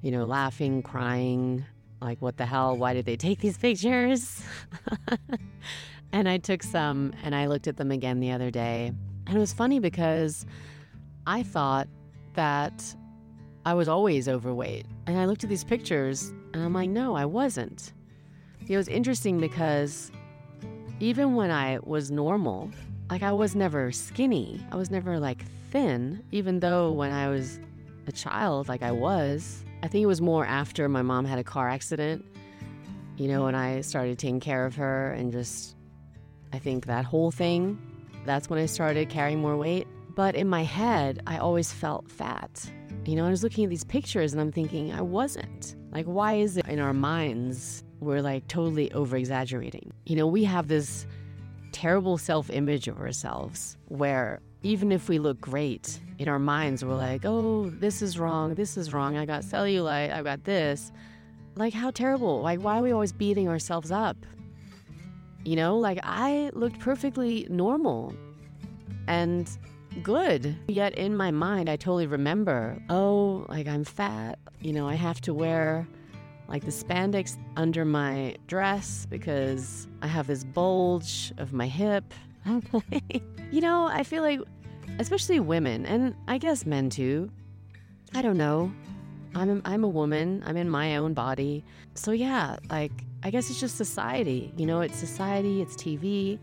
You know, laughing, crying, like what the hell, why did they take these pictures? (laughs) and I took some and I looked at them again the other day. And it was funny because I thought that I was always overweight. And I looked at these pictures and I'm like, no, I wasn't. It was interesting because even when I was normal, like I was never skinny. I was never like thin, even though when I was a child, like I was. I think it was more after my mom had a car accident, you know, when I started taking care of her and just, I think that whole thing, that's when I started carrying more weight. But in my head, I always felt fat. You know, I was looking at these pictures and I'm thinking, I wasn't. Like, why is it in our minds we're like totally over exaggerating? You know, we have this terrible self image of ourselves where even if we look great, in our minds we're like, oh, this is wrong, this is wrong, I got cellulite, I got this. Like, how terrible. Like, why are we always beating ourselves up? You know, like I looked perfectly normal and good. Yet in my mind, I totally remember, oh, like I'm fat. You know, I have to wear like the spandex under my dress because I have this bulge of my hip. (laughs) you know, I feel like, especially women, and I guess men too. I don't know. I'm I'm a woman. I'm in my own body. So yeah, like I guess it's just society. You know, it's society, it's TV,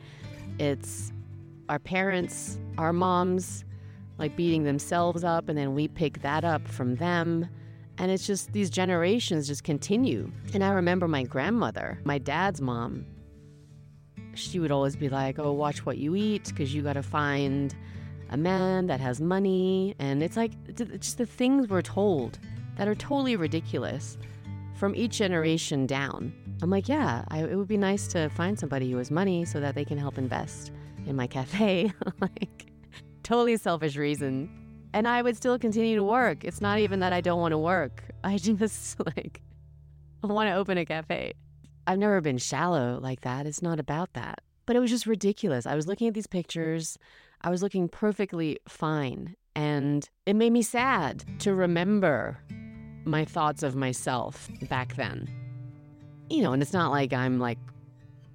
it's our parents, our moms like beating themselves up and then we pick that up from them. And it's just these generations just continue. And I remember my grandmother, my dad's mom, she would always be like, "Oh, watch what you eat because you got to find a man that has money." And it's like it's just the things we're told that are totally ridiculous from each generation down. I'm like, yeah, I, it would be nice to find somebody who has money so that they can help invest in my cafe. (laughs) like, totally selfish reason. And I would still continue to work. It's not even that I don't want to work. (laughs) I just like I want to open a cafe. I've never been shallow like that. It's not about that. But it was just ridiculous. I was looking at these pictures. I was looking perfectly fine. And it made me sad to remember my thoughts of myself back then. You know, and it's not like I'm like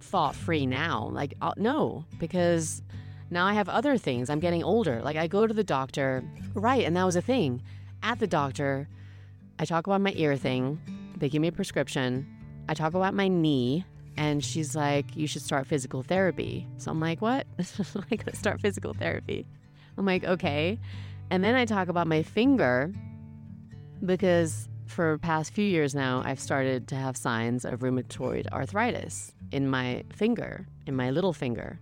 thought free now. Like, no, because now I have other things. I'm getting older. Like, I go to the doctor, right? And that was a thing. At the doctor, I talk about my ear thing. They give me a prescription. I talk about my knee, and she's like, You should start physical therapy. So I'm like, What? (laughs) I gotta start physical therapy. I'm like, Okay. And then I talk about my finger because for past few years now, I've started to have signs of rheumatoid arthritis in my finger, in my little finger.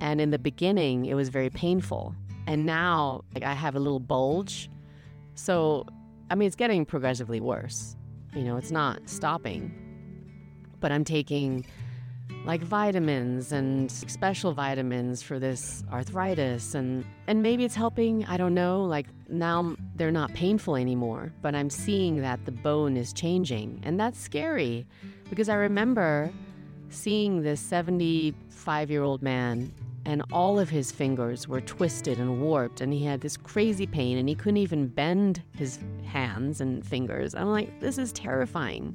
And in the beginning, it was very painful. And now like, I have a little bulge. So, I mean, it's getting progressively worse. You know, it's not stopping. But I'm taking like vitamins and special vitamins for this arthritis. And and maybe it's helping i don't know like now they're not painful anymore but i'm seeing that the bone is changing. And that's scary because i remember seeing this 75 year old man and all of his fingers were twisted and warped and he had this crazy pain and he couldn't even bend his hands and fingers. I'm like this is terrifying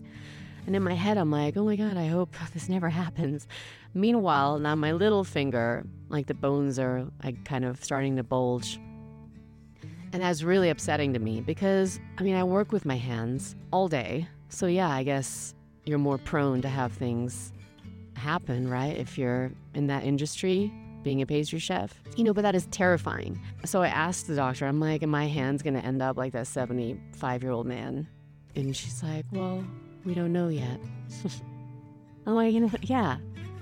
and in my head, I'm like, oh my God, I hope (laughs) this never happens. Meanwhile, now my little finger, like the bones are like kind of starting to bulge. And that's really upsetting to me because, I mean, I work with my hands all day. So, yeah, I guess you're more prone to have things happen, right? If you're in that industry, being a pastry chef, you know, but that is terrifying. So I asked the doctor, I'm like, am my hands gonna end up like that 75 year old man? And she's like, well, we don't know yet. (laughs) I'm like, you know, yeah,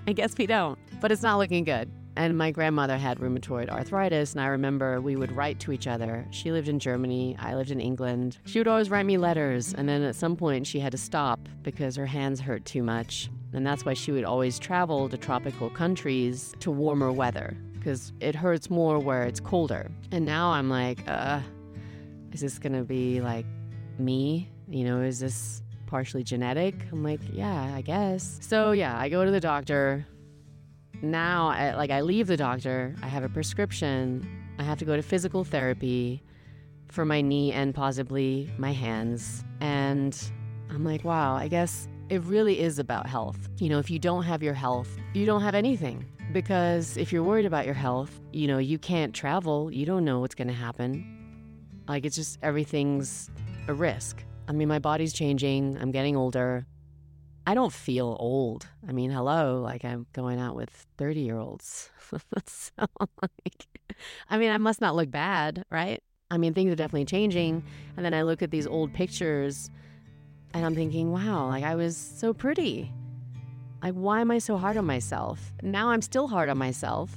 I guess we don't. But it's not looking good. And my grandmother had rheumatoid arthritis, and I remember we would write to each other. She lived in Germany, I lived in England. She would always write me letters, and then at some point she had to stop because her hands hurt too much. And that's why she would always travel to tropical countries to warmer weather because it hurts more where it's colder. And now I'm like, uh, is this gonna be like me? You know, is this partially genetic. I'm like, yeah, I guess. So yeah, I go to the doctor. Now, I, like, I leave the doctor. I have a prescription. I have to go to physical therapy for my knee and possibly my hands. And I'm like, wow, I guess it really is about health. You know, if you don't have your health, you don't have anything. Because if you're worried about your health, you know, you can't travel, you don't know what's going to happen. Like, it's just everything's a risk. I mean, my body's changing. I'm getting older. I don't feel old. I mean, hello, like I'm going out with 30 year olds. (laughs) so, like, I mean, I must not look bad, right? I mean, things are definitely changing. And then I look at these old pictures and I'm thinking, wow, like I was so pretty. Like, why am I so hard on myself? Now I'm still hard on myself.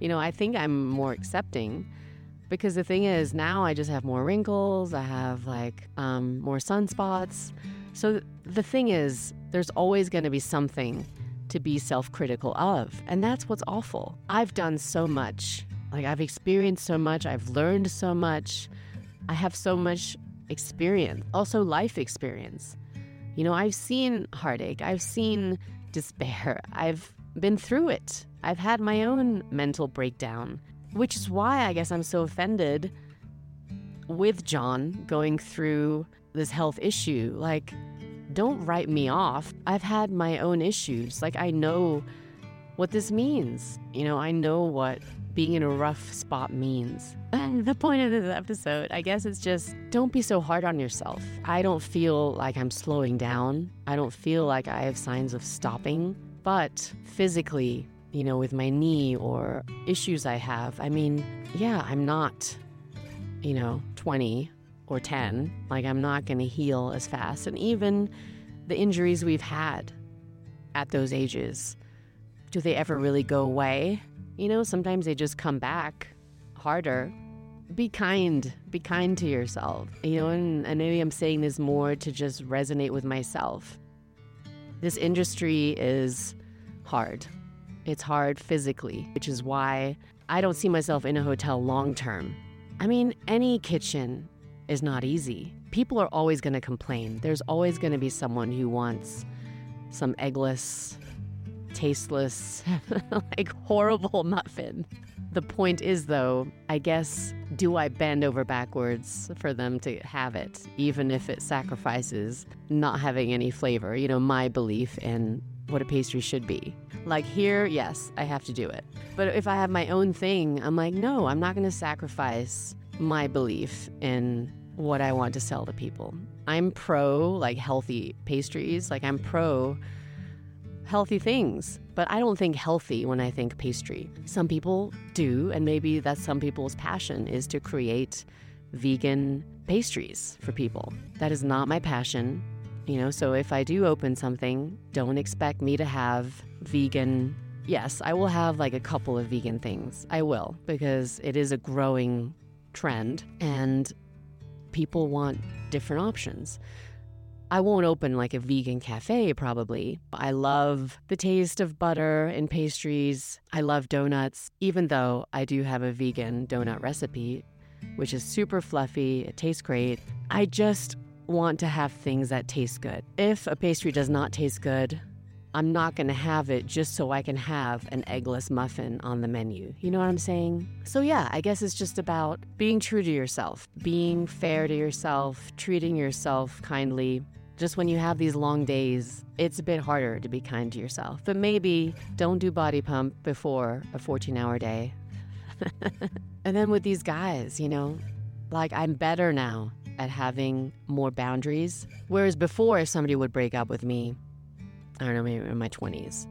You know, I think I'm more accepting because the thing is now I just have more wrinkles, I have like um, more sunspots. So the thing is, there's always going to be something to be self critical of. And that's what's awful. I've done so much. Like, I've experienced so much. I've learned so much. I have so much experience, also life experience. You know, I've seen heartache. I've seen despair. I've been through it. I've had my own mental breakdown, which is why I guess I'm so offended with John going through this health issue. Like, don't write me off. I've had my own issues. Like, I know what this means. You know, I know what being in a rough spot means. And the point of this episode, I guess, is just don't be so hard on yourself. I don't feel like I'm slowing down. I don't feel like I have signs of stopping. But physically, you know, with my knee or issues I have, I mean, yeah, I'm not, you know, 20 or 10. Like, I'm not going to heal as fast. And even the injuries we've had at those ages, do they ever really go away? You know, sometimes they just come back harder. Be kind. Be kind to yourself. You know, and, and maybe I'm saying this more to just resonate with myself. This industry is hard. It's hard physically, which is why I don't see myself in a hotel long term. I mean, any kitchen is not easy. People are always going to complain. There's always going to be someone who wants some eggless, tasteless, (laughs) like horrible muffin. The point is, though, I guess, do I bend over backwards for them to have it, even if it sacrifices not having any flavor? You know, my belief in what a pastry should be. Like here, yes, I have to do it. But if I have my own thing, I'm like, no, I'm not going to sacrifice my belief in what I want to sell to people. I'm pro like healthy pastries, like I'm pro healthy things, but I don't think healthy when I think pastry. Some people do, and maybe that's some people's passion is to create vegan pastries for people. That is not my passion. You know, so if I do open something, don't expect me to have vegan. Yes, I will have like a couple of vegan things. I will, because it is a growing trend and people want different options. I won't open like a vegan cafe probably. I love the taste of butter in pastries. I love donuts, even though I do have a vegan donut recipe, which is super fluffy. It tastes great. I just want to have things that taste good. If a pastry does not taste good, I'm not going to have it just so I can have an eggless muffin on the menu. You know what I'm saying? So, yeah, I guess it's just about being true to yourself, being fair to yourself, treating yourself kindly. Just when you have these long days, it's a bit harder to be kind to yourself. But maybe don't do body pump before a 14 hour day. (laughs) and then with these guys, you know, like I'm better now at having more boundaries. Whereas before, if somebody would break up with me, I don't know, maybe in my 20s,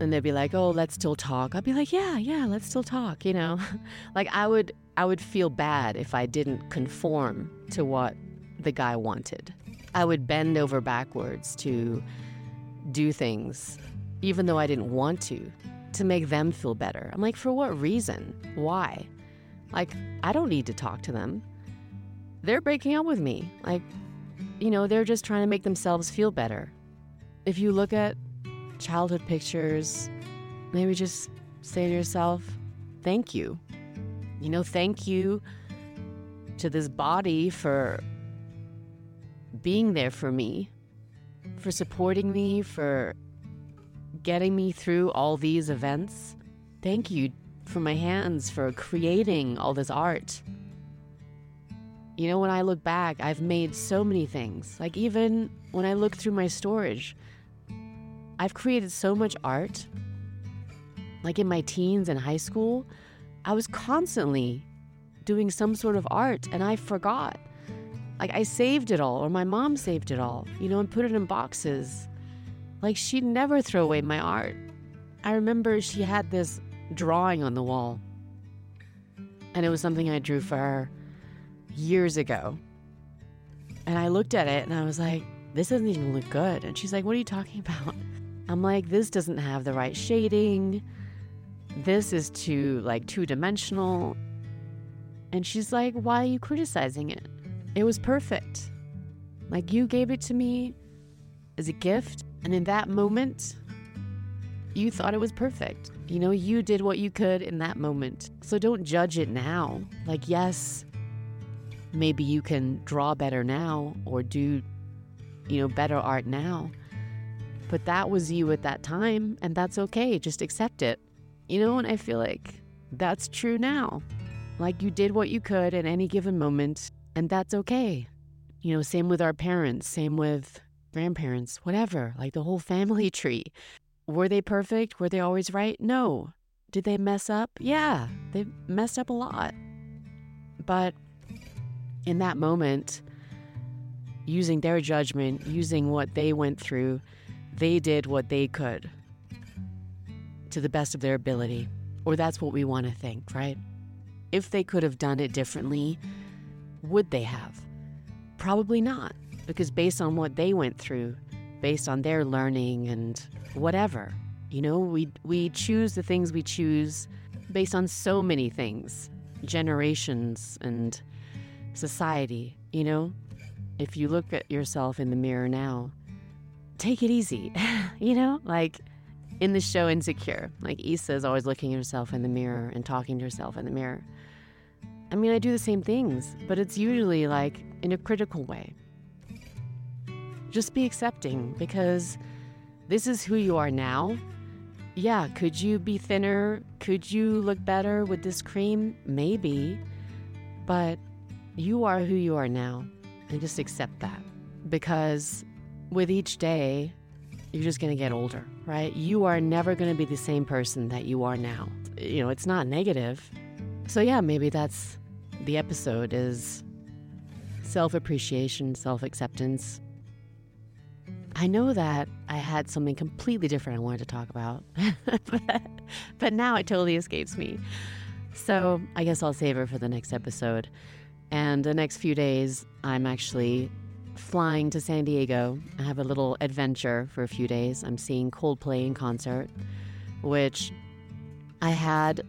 and they'd be like, "Oh, let's still talk." I'd be like, "Yeah, yeah, let's still talk." You know, (laughs) like I would, I would feel bad if I didn't conform to what the guy wanted. I would bend over backwards to do things, even though I didn't want to, to make them feel better. I'm like, for what reason? Why? Like, I don't need to talk to them they're breaking up with me. Like, you know, they're just trying to make themselves feel better. If you look at childhood pictures, maybe just say to yourself, thank you. You know, thank you to this body for being there for me, for supporting me, for getting me through all these events. Thank you for my hands for creating all this art. You know, when I look back, I've made so many things. Like, even when I look through my storage, I've created so much art. Like in my teens and high school, I was constantly doing some sort of art and I forgot. Like, I saved it all, or my mom saved it all, you know, and put it in boxes. Like, she'd never throw away my art. I remember she had this drawing on the wall, and it was something I drew for her years ago. And I looked at it and I was like, this doesn't even look good. And she's like, what are you talking (laughs) about? I'm like, this doesn't have the right shading. This is too, like, two dimensional. And she's like, why are you criticizing it? It was perfect. Like, you gave it to me as a gift. And in that moment, you thought it was perfect. You know, you did what you could in that moment. So don't judge it now. Like, yes, maybe you can draw better now or do, you know, better art now. but that was you at that time, and that's okay. Just accept it. You know, and I feel like that's true now. Like you did what you could at any given moment, and that's okay. You know, same with our parents, same with grandparents, whatever, like the whole family (laughs) tree. Were they perfect? Were they always right? No. Did they mess up? Yeah, they messed up a lot. But in that moment, using their judgment, using what they went through, they did what they could to the best of their ability. Or that's what we want to think, right? If they could have done it differently, would they have? Probably not, because based on what they went through, based on their learning and whatever, you know, we we choose the things we choose based on so many things, generations and society, you know? If you look at yourself in the mirror now, take it easy. (laughs) you know, like in the show Insecure, like Issa is always looking at herself in the mirror and talking to herself in the mirror. I mean, I do the same things, but it's usually like in a critical way. Just be accepting because this is who you are now. Yeah, could you be thinner? Could you look better with this cream? Maybe. But you are who you are now, and just accept that. Because with each day, you're just going to get older, right? You are never going to be the same person that you are now. You know, it's not negative. So yeah, maybe that's the episode is self-appreciation, self-acceptance. I know that I had something completely different I wanted to talk about, (laughs) but, but now it totally escapes me. So I guess I'll save it for the next episode. And the next few days, I'm actually flying to San Diego. I have a little adventure for a few days. I'm seeing Coldplay in concert, which I had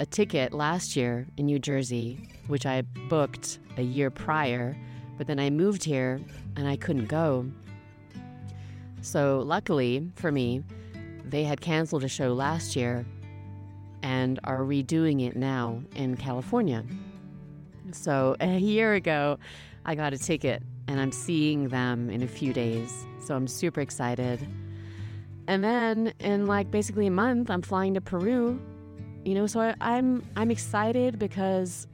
a ticket last year in New Jersey, which I booked a year prior, but then I moved here and I couldn't go. So, luckily for me, they had canceled a show last year and are redoing it now in California. So, a year ago, I got a ticket and I'm seeing them in a few days. So I'm super excited. And then in like basically a month, I'm flying to Peru. You know, so I, I'm I'm excited because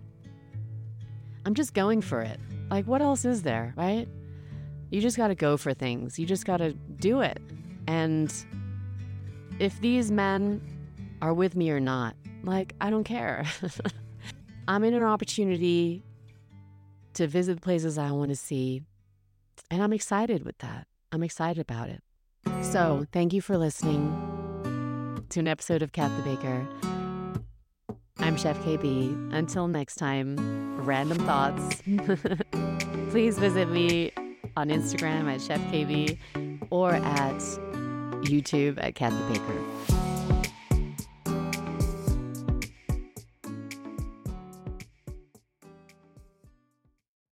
I'm just going for it. Like what else is there, right? You just got to go for things. You just got to do it. And if these men are with me or not, like I don't care. (laughs) I'm in an opportunity to visit the places I want to see. And I'm excited with that. I'm excited about it. So, thank you for listening to an episode of Kat the Baker. I'm Chef Kaybee. Until next time, random thoughts. (laughs) Please visit me on Instagram at Chef Kaybee or at YouTube at Kat the Baker.